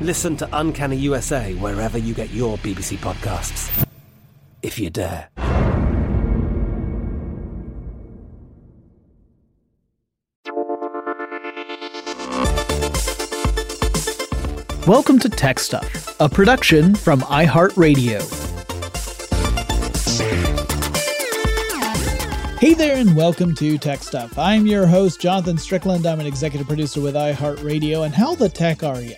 Listen to Uncanny USA wherever you get your BBC podcasts. If you dare. Welcome to Tech Stuff, a production from iHeartRadio. Hey there, and welcome to Tech Stuff. I'm your host, Jonathan Strickland. I'm an executive producer with iHeartRadio. And how the tech are you?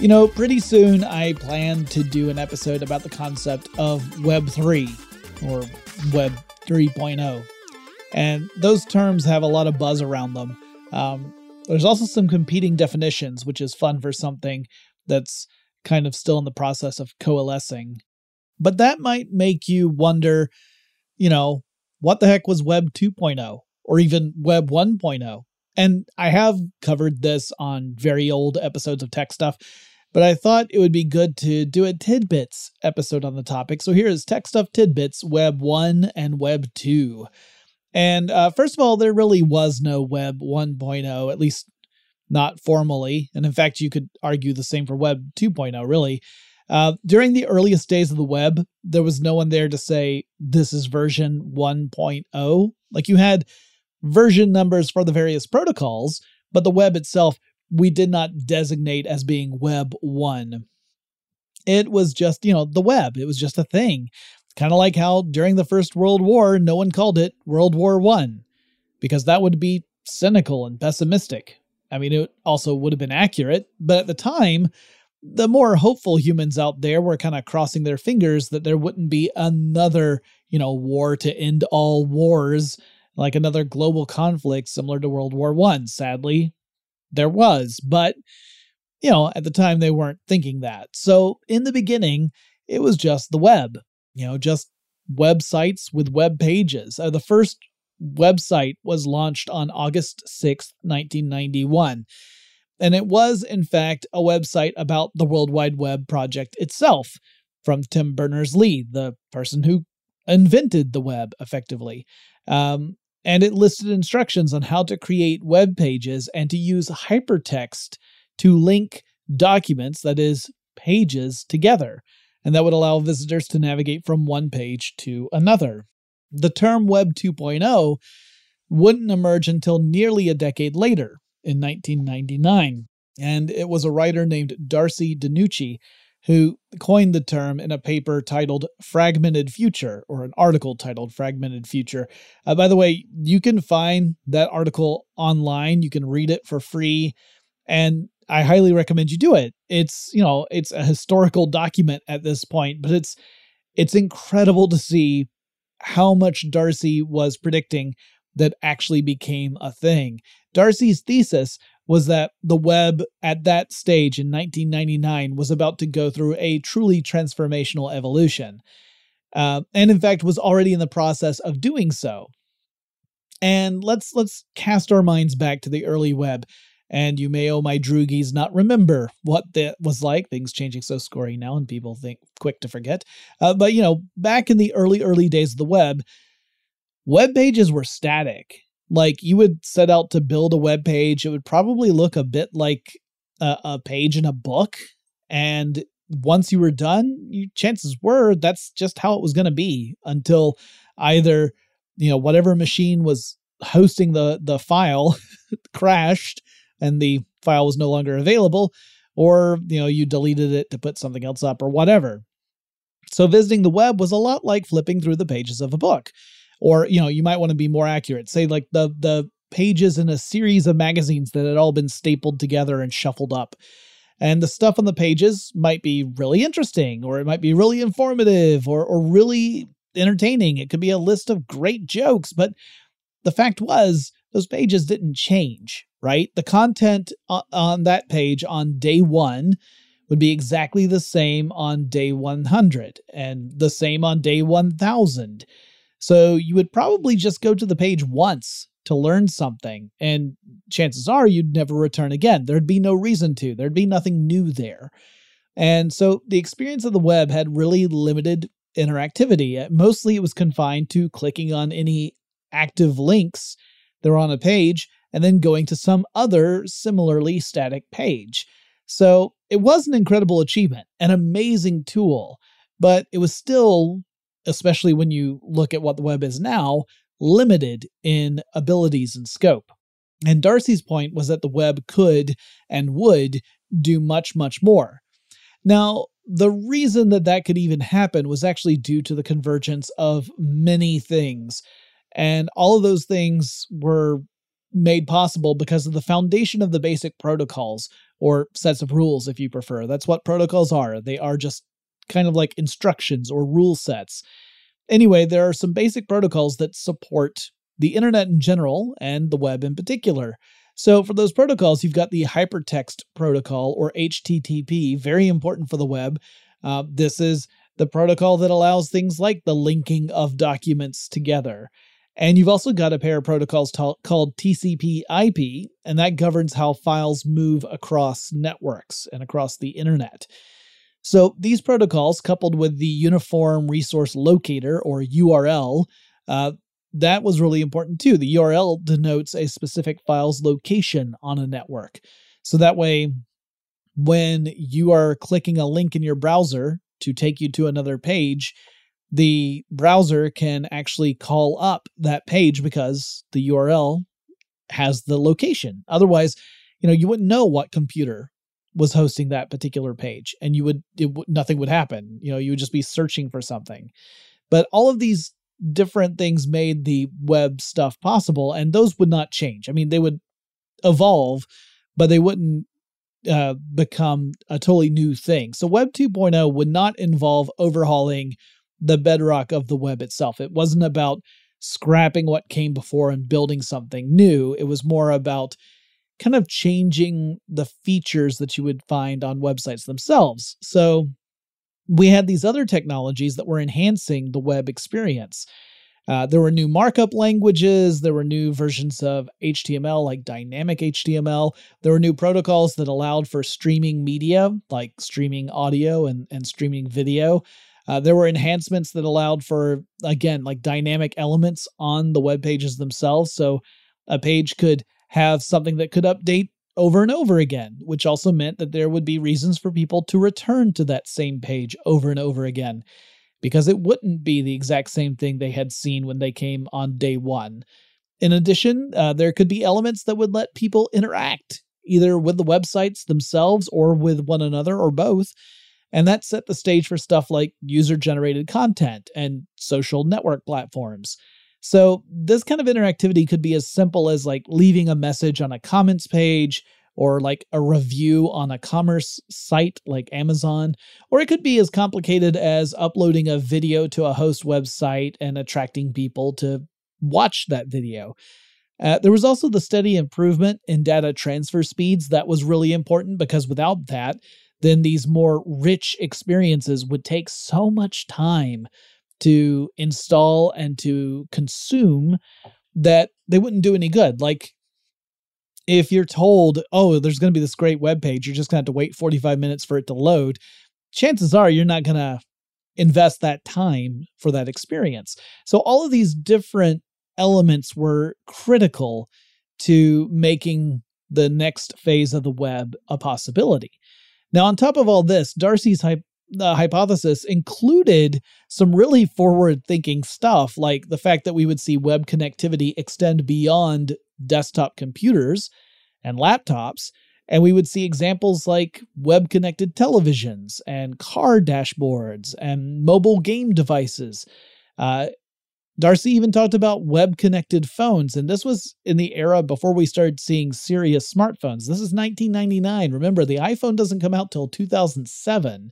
You know, pretty soon I plan to do an episode about the concept of Web 3 or Web 3.0. And those terms have a lot of buzz around them. Um, there's also some competing definitions, which is fun for something that's kind of still in the process of coalescing. But that might make you wonder, you know, what the heck was Web 2.0 or even Web 1.0? And I have covered this on very old episodes of Tech Stuff, but I thought it would be good to do a tidbits episode on the topic. So here is Tech Stuff Tidbits Web 1 and Web 2. And uh, first of all, there really was no Web 1.0, at least not formally. And in fact, you could argue the same for Web 2.0, really. Uh, during the earliest days of the web, there was no one there to say, this is version 1.0. Like you had version numbers for the various protocols, but the web itself we did not designate as being Web 1. It was just, you know, the web. It was just a thing. Kind of like how during the First World War, no one called it World War 1 because that would be cynical and pessimistic. I mean, it also would have been accurate, but at the time, the more hopeful humans out there were kind of crossing their fingers that there wouldn't be another, you know, war to end all wars, like another global conflict similar to World War One. Sadly, there was, but you know, at the time they weren't thinking that. So in the beginning, it was just the web, you know, just websites with web pages. Uh, the first website was launched on August 6th, 1991. And it was, in fact, a website about the World Wide Web project itself from Tim Berners Lee, the person who invented the web effectively. Um, and it listed instructions on how to create web pages and to use hypertext to link documents, that is, pages, together. and that would allow visitors to navigate from one page to another. The term Web 2.0 wouldn't emerge until nearly a decade later, in 1999, and it was a writer named Darcy DiNucci who coined the term in a paper titled Fragmented Future, or an article titled Fragmented Future. Uh, by the way, you can find that article online, you can read it for free, and I highly recommend you do it. It's, you know, it's a historical document at this point, but it's it's incredible to see how much Darcy was predicting that actually became a thing. Darcy's thesis was that the web at that stage in 1999 was about to go through a truly transformational evolution. Uh, and in fact was already in the process of doing so. And let's let's cast our minds back to the early web. And you may, oh my droogies, not remember what that was like. Things changing so scory now, and people think quick to forget. Uh, but you know, back in the early, early days of the web, web pages were static. Like you would set out to build a web page, it would probably look a bit like a, a page in a book. And once you were done, you, chances were that's just how it was going to be until either you know whatever machine was hosting the the file crashed and the file was no longer available or you know you deleted it to put something else up or whatever so visiting the web was a lot like flipping through the pages of a book or you know you might want to be more accurate. Say like the the pages in a series of magazines that had all been stapled together and shuffled up. And the stuff on the pages might be really interesting or it might be really informative or or really entertaining. It could be a list of great jokes but the fact was those pages didn't change right? The content on that page on day 1 would be exactly the same on day 100 and the same on day 1000 so you would probably just go to the page once to learn something, and chances are you'd never return again. There'd be no reason to, there'd be nothing new there. And so the experience of the web had really limited interactivity. Uh, mostly it was confined to clicking on any active links that were on a page and then going to some other similarly static page. So it was an incredible achievement, an amazing tool, but it was still especially when you look at what the web is now, limited in abilities and scope. And Darcy's point was that the web could and would do much, much more. Now, the reason that that could even happen was actually due to the convergence of many things. And all of those things were made possible because of the foundation of the basic protocols, or sets of rules, if you prefer. That's what protocols are. They are just kind of like instructions or rule sets. Anyway, there are some basic protocols that support the internet in general and the web in particular. So, for those protocols, you've got the Hypertext Protocol or HTTP, very important for the web. Uh, this is the protocol that allows things like the linking of documents together. And you've also got a pair of protocols t- called TCP IP, and that governs how files move across networks and across the internet. So these protocols, coupled with the Uniform Resource Locator or URL, uh, that was really important too. The URL denotes a specific file's location on a network. So that way, when you are clicking a link in your browser to take you to another page, the browser can actually call up that page because the URL has the location. Otherwise, you know, you wouldn't know what computer was hosting that particular page and you would it, nothing would happen. You know you would just be searching for something. But all of these different things made the web stuff possible and those would not change. I mean they would evolve but they wouldn't uh, become a totally new thing. So web 2.0 would not involve overhauling the bedrock of the web itself. It wasn't about scrapping what came before and building something new. It was more about kind of changing the features that you would find on websites themselves. So we had these other technologies that were enhancing the web experience. Uh, there were new markup languages. There were new versions of HTML, like dynamic HTML. There were new protocols that allowed for streaming media, like streaming audio and, and streaming video. Uh, there were enhancements that allowed for, again, like dynamic elements on the web pages themselves. So a page could have something that could update over and over again, which also meant that there would be reasons for people to return to that same page over and over again because it wouldn't be the exact same thing they had seen when they came on day one. In addition, uh, there could be elements that would let people interact either with the websites themselves or with one another or both. And that set the stage for stuff like user generated content and social network platforms. So, this kind of interactivity could be as simple as like leaving a message on a comments page or like a review on a commerce site like Amazon, or it could be as complicated as uploading a video to a host website and attracting people to watch that video. Uh, there was also the steady improvement in data transfer speeds that was really important because without that, then these more rich experiences would take so much time to install and to consume that they wouldn't do any good. Like if you're told, oh, there's going to be this great web page, you're just going to have to wait 45 minutes for it to load, chances are you're not going to invest that time for that experience. So all of these different elements were critical to making the next phase of the web a possibility. Now, on top of all this, Darcy's hy- the hypothesis included some really forward thinking stuff, like the fact that we would see web connectivity extend beyond desktop computers and laptops. And we would see examples like web connected televisions and car dashboards and mobile game devices. Uh, Darcy even talked about web connected phones, and this was in the era before we started seeing serious smartphones. This is 1999. Remember, the iPhone doesn't come out till 2007.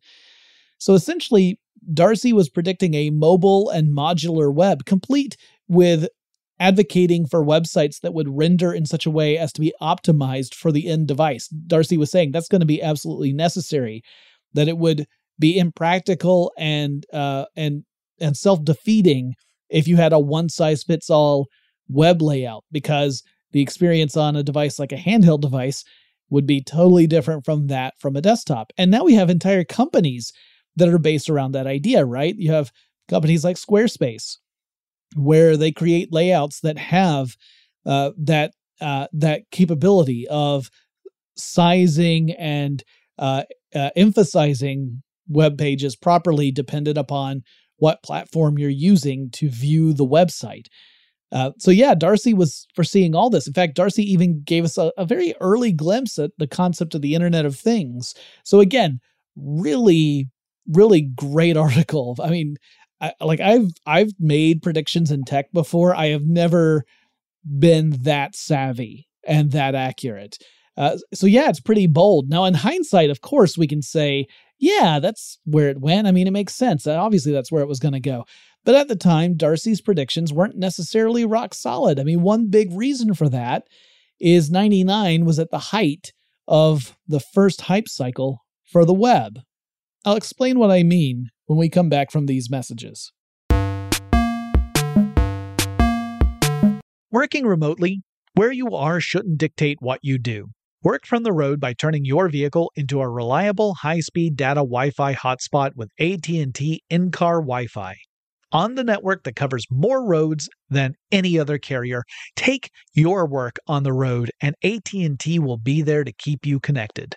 So essentially, Darcy was predicting a mobile and modular web, complete with advocating for websites that would render in such a way as to be optimized for the end device. Darcy was saying that's going to be absolutely necessary, that it would be impractical and uh, and and self defeating if you had a one size fits all web layout because the experience on a device like a handheld device would be totally different from that from a desktop. And now we have entire companies that are based around that idea, right? You have companies like Squarespace where they create layouts that have uh, that uh, that capability of sizing and uh, uh, emphasizing web pages properly dependent upon what platform you're using to view the website. Uh, so yeah, Darcy was foreseeing all this. In fact, Darcy even gave us a, a very early glimpse at the concept of the Internet of Things. So again, really, really great article. I mean, I, like I've I've made predictions in tech before. I have never been that savvy and that accurate. Uh, so yeah, it's pretty bold. Now, in hindsight, of course, we can say, yeah, that's where it went. I mean, it makes sense. Obviously, that's where it was going to go. But at the time, Darcy's predictions weren't necessarily rock solid. I mean, one big reason for that is 99 was at the height of the first hype cycle for the web. I'll explain what I mean when we come back from these messages. Working remotely, where you are shouldn't dictate what you do. Work from the road by turning your vehicle into a reliable high-speed data Wi-Fi hotspot with AT&T in-car Wi-Fi. On the network that covers more roads than any other carrier, take your work on the road and AT&T will be there to keep you connected.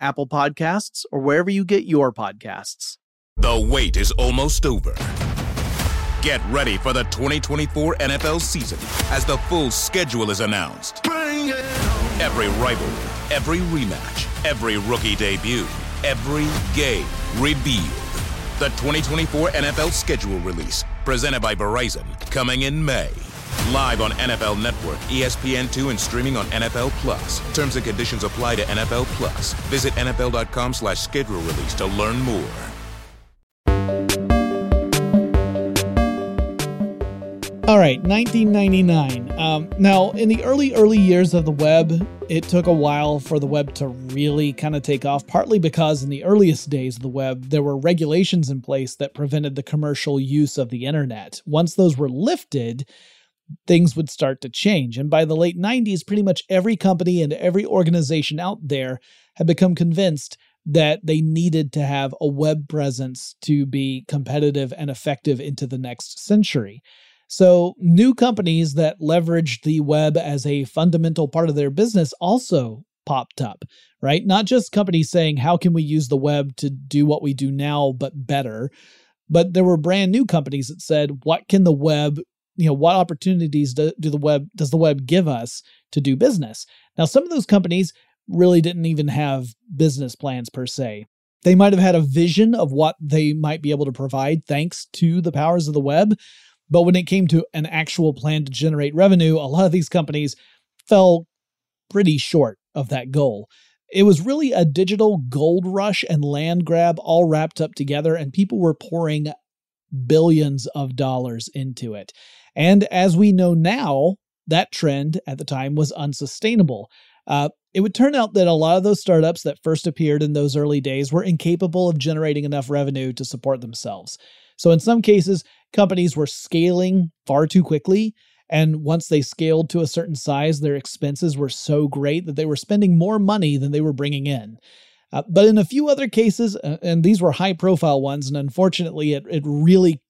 Apple Podcasts, or wherever you get your podcasts. The wait is almost over. Get ready for the 2024 NFL season as the full schedule is announced. Every rivalry, every rematch, every rookie debut, every game revealed. The 2024 NFL schedule release, presented by Verizon, coming in May. Live on NFL Network, ESPN2, and streaming on NFL Plus. Terms and conditions apply to NFL Plus. Visit NFL.com slash schedule release to learn more. All right, 1999. Um, now, in the early, early years of the web, it took a while for the web to really kind of take off, partly because in the earliest days of the web, there were regulations in place that prevented the commercial use of the internet. Once those were lifted, things would start to change. And by the late 90s, pretty much every company and every organization out there had become convinced that they needed to have a web presence to be competitive and effective into the next century. So, new companies that leveraged the web as a fundamental part of their business also popped up, right? Not just companies saying, how can we use the web to do what we do now, but better? But there were brand new companies that said, what can the web, you know, what opportunities do, do the web, does the web give us to do business? Now, some of those companies really didn't even have business plans per se. They might have had a vision of what they might be able to provide thanks to the powers of the web, but when it came to an actual plan to generate revenue, a lot of these companies fell pretty short of that goal. It was really a digital gold rush and land grab all wrapped up together, and people were pouring billions of dollars into it. And as we know now, that trend at the time was unsustainable. Uh, it would turn out that a lot of those startups that first appeared in those early days were incapable of generating enough revenue to support themselves. So, in some cases, companies were scaling far too quickly. And once they scaled to a certain size, their expenses were so great that they were spending more money than they were bringing in. Uh, but in a few other cases, uh, and these were high profile ones, and unfortunately, it, it really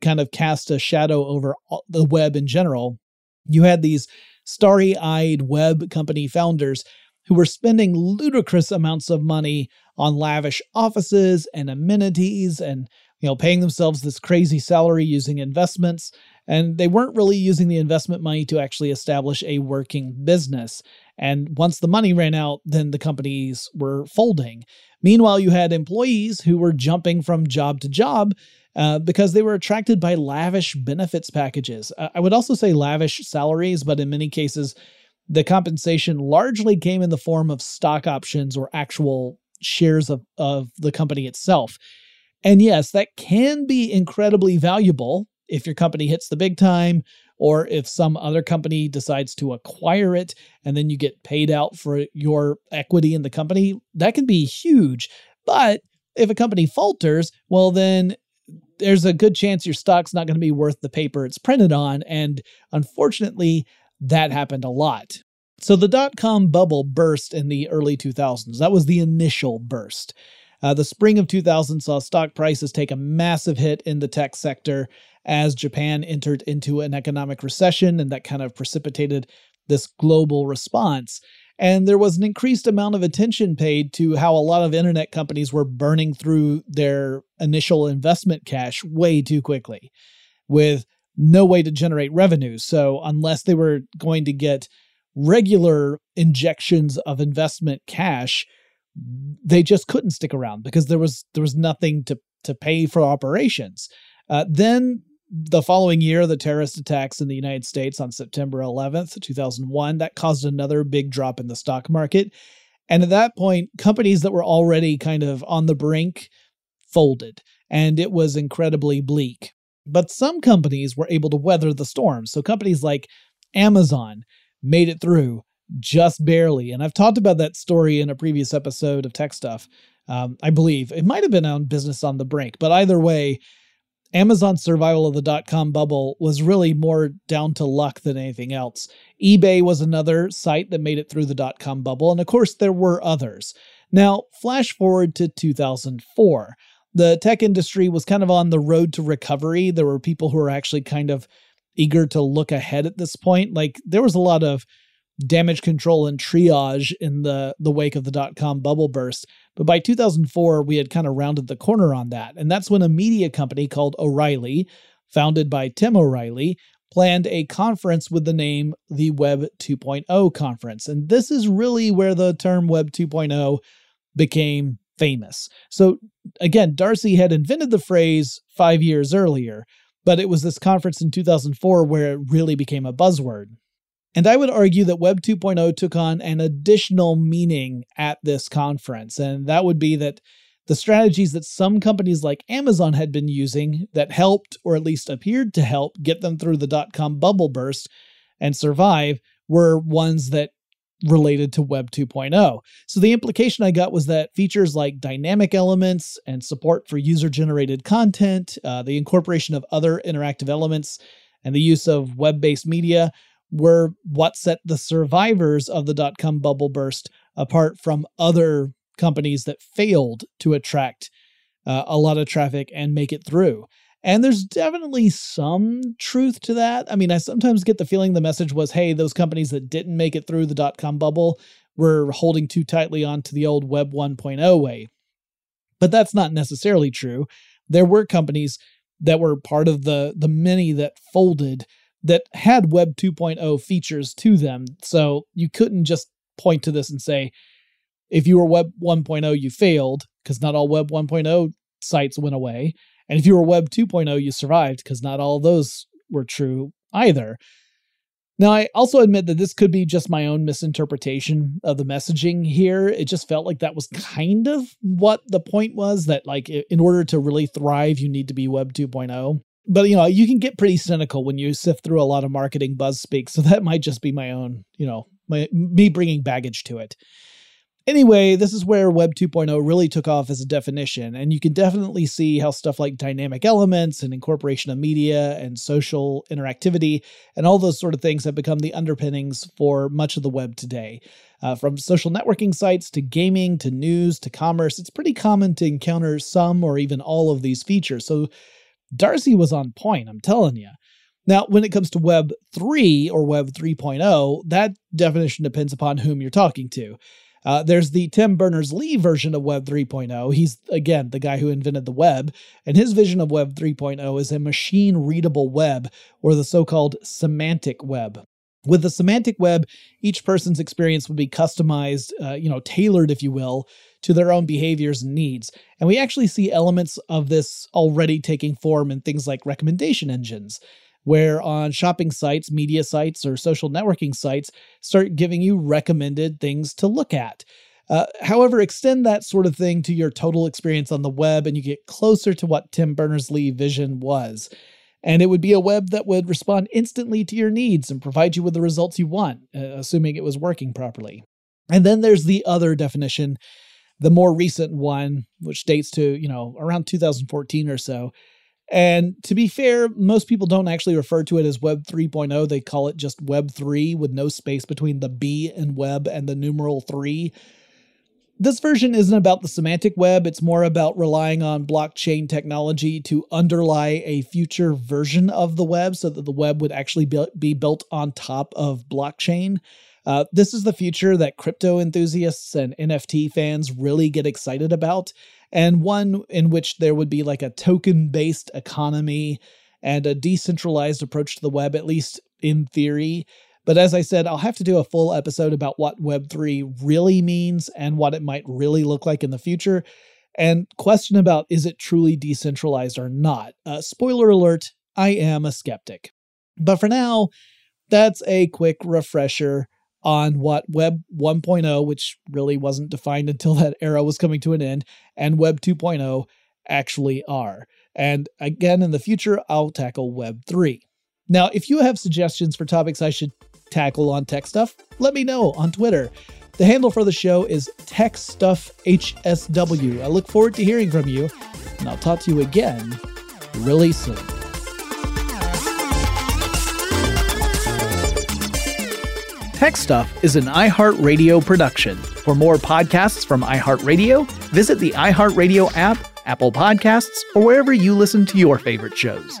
kind of cast a shadow over the web in general. You had these starry eyed web company founders who were spending ludicrous amounts of money on lavish offices and amenities and you know, paying themselves this crazy salary using investments, and they weren't really using the investment money to actually establish a working business. And once the money ran out, then the companies were folding. Meanwhile, you had employees who were jumping from job to job uh, because they were attracted by lavish benefits packages. Uh, I would also say lavish salaries, but in many cases, the compensation largely came in the form of stock options or actual shares of, of the company itself. And yes, that can be incredibly valuable if your company hits the big time or if some other company decides to acquire it and then you get paid out for your equity in the company. That can be huge. But if a company falters, well, then there's a good chance your stock's not going to be worth the paper it's printed on. And unfortunately, that happened a lot. So the dot com bubble burst in the early 2000s. That was the initial burst. Uh, the spring of 2000 saw stock prices take a massive hit in the tech sector as Japan entered into an economic recession, and that kind of precipitated this global response. And there was an increased amount of attention paid to how a lot of internet companies were burning through their initial investment cash way too quickly with no way to generate revenue. So, unless they were going to get regular injections of investment cash, they just couldn't stick around because there was there was nothing to to pay for operations. Uh, then the following year, the terrorist attacks in the United States on September 11th, 2001, that caused another big drop in the stock market. And at that point, companies that were already kind of on the brink folded, and it was incredibly bleak. But some companies were able to weather the storm. So companies like Amazon made it through just barely. And I've talked about that story in a previous episode of Tech Stuff. Um, I believe it might have been on Business on the Brink, but either way, Amazon's survival of the dot com bubble was really more down to luck than anything else. eBay was another site that made it through the dot com bubble, and of course, there were others. Now, flash forward to 2004. The tech industry was kind of on the road to recovery. There were people who were actually kind of eager to look ahead at this point. Like, there was a lot of damage control and triage in the the wake of the dot com bubble burst. But by 2004, we had kind of rounded the corner on that, and that's when a media company called O'Reilly, founded by Tim O'Reilly, planned a conference with the name the Web 2.0 conference. And this is really where the term Web 2.0 became famous. So again, Darcy had invented the phrase 5 years earlier, but it was this conference in 2004 where it really became a buzzword. And I would argue that Web 2.0 took on an additional meaning at this conference, and that would be that the strategies that some companies like Amazon had been using that helped, or at least appeared to help, get them through the dot com bubble burst and survive were ones that related to Web 2.0. So the implication I got was that features like dynamic elements and support for user generated content, uh, the incorporation of other interactive elements, and the use of web based media were what set the survivors of the dot com bubble burst apart from other companies that failed to attract uh, a lot of traffic and make it through. And there's definitely some truth to that. I mean, I sometimes get the feeling the message was hey, those companies that didn't make it through the dot com bubble were holding too tightly onto the old Web 1.0 way. But that's not necessarily true. There were companies that were part of the the many that folded that had Web 2.0 features to them. So you couldn't just point to this and say, if you were Web 1.0, you failed because not all Web 1.0 sites went away. And if you were Web 2.0, you survived because not all those were true either. Now, I also admit that this could be just my own misinterpretation of the messaging here. It just felt like that was kind of what the point was that, like, in order to really thrive, you need to be Web 2.0 but you know you can get pretty cynical when you sift through a lot of marketing buzz speak so that might just be my own you know my, me bringing baggage to it. Anyway this is where web 2.0 really took off as a definition and you can definitely see how stuff like dynamic elements and incorporation of media and social interactivity and all those sort of things have become the underpinnings for much of the web today. Uh, from social networking sites to gaming to news to commerce it's pretty common to encounter some or even all of these features. So Darcy was on point, I'm telling you. Now, when it comes to Web 3 or Web 3.0, that definition depends upon whom you're talking to. Uh, there's the Tim Berners Lee version of Web 3.0. He's, again, the guy who invented the web. And his vision of Web 3.0 is a machine readable web, or the so called semantic web. With the semantic web, each person's experience would be customized, uh, you know, tailored, if you will, to their own behaviors and needs. And we actually see elements of this already taking form in things like recommendation engines, where on shopping sites, media sites, or social networking sites start giving you recommended things to look at. Uh, however, extend that sort of thing to your total experience on the web, and you get closer to what Tim Berners Lee vision was. And it would be a web that would respond instantly to your needs and provide you with the results you want, uh, assuming it was working properly. And then there's the other definition the more recent one, which dates to, you know, around 2014 or so. And to be fair, most people don't actually refer to it as Web 3.0. They call it just Web 3 with no space between the B and web and the numeral 3. This version isn't about the semantic web, it's more about relying on blockchain technology to underlie a future version of the web so that the web would actually be built on top of blockchain. Uh, this is the future that crypto enthusiasts and NFT fans really get excited about, and one in which there would be like a token based economy and a decentralized approach to the web, at least in theory. But as I said, I'll have to do a full episode about what Web3 really means and what it might really look like in the future. And question about is it truly decentralized or not? Uh, spoiler alert, I am a skeptic. But for now, that's a quick refresher on what Web 1.0, which really wasn't defined until that era was coming to an end, and Web 2.0 actually are. And again, in the future, I'll tackle Web 3. Now, if you have suggestions for topics I should tackle on tech stuff, let me know on Twitter. The handle for the show is TechStuffHSW. I look forward to hearing from you, and I'll talk to you again really soon. Tech Stuff is an iHeartRadio production. For more podcasts from iHeartRadio, visit the iHeartRadio app, Apple Podcasts, or wherever you listen to your favorite shows.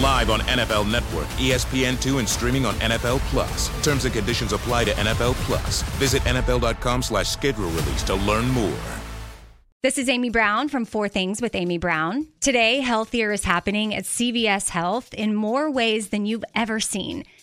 Live on NFL Network, ESPN2, and streaming on NFL Plus. Terms and conditions apply to NFL Plus. Visit NFL.com slash schedule release to learn more. This is Amy Brown from Four Things with Amy Brown. Today, healthier is happening at CVS Health in more ways than you've ever seen.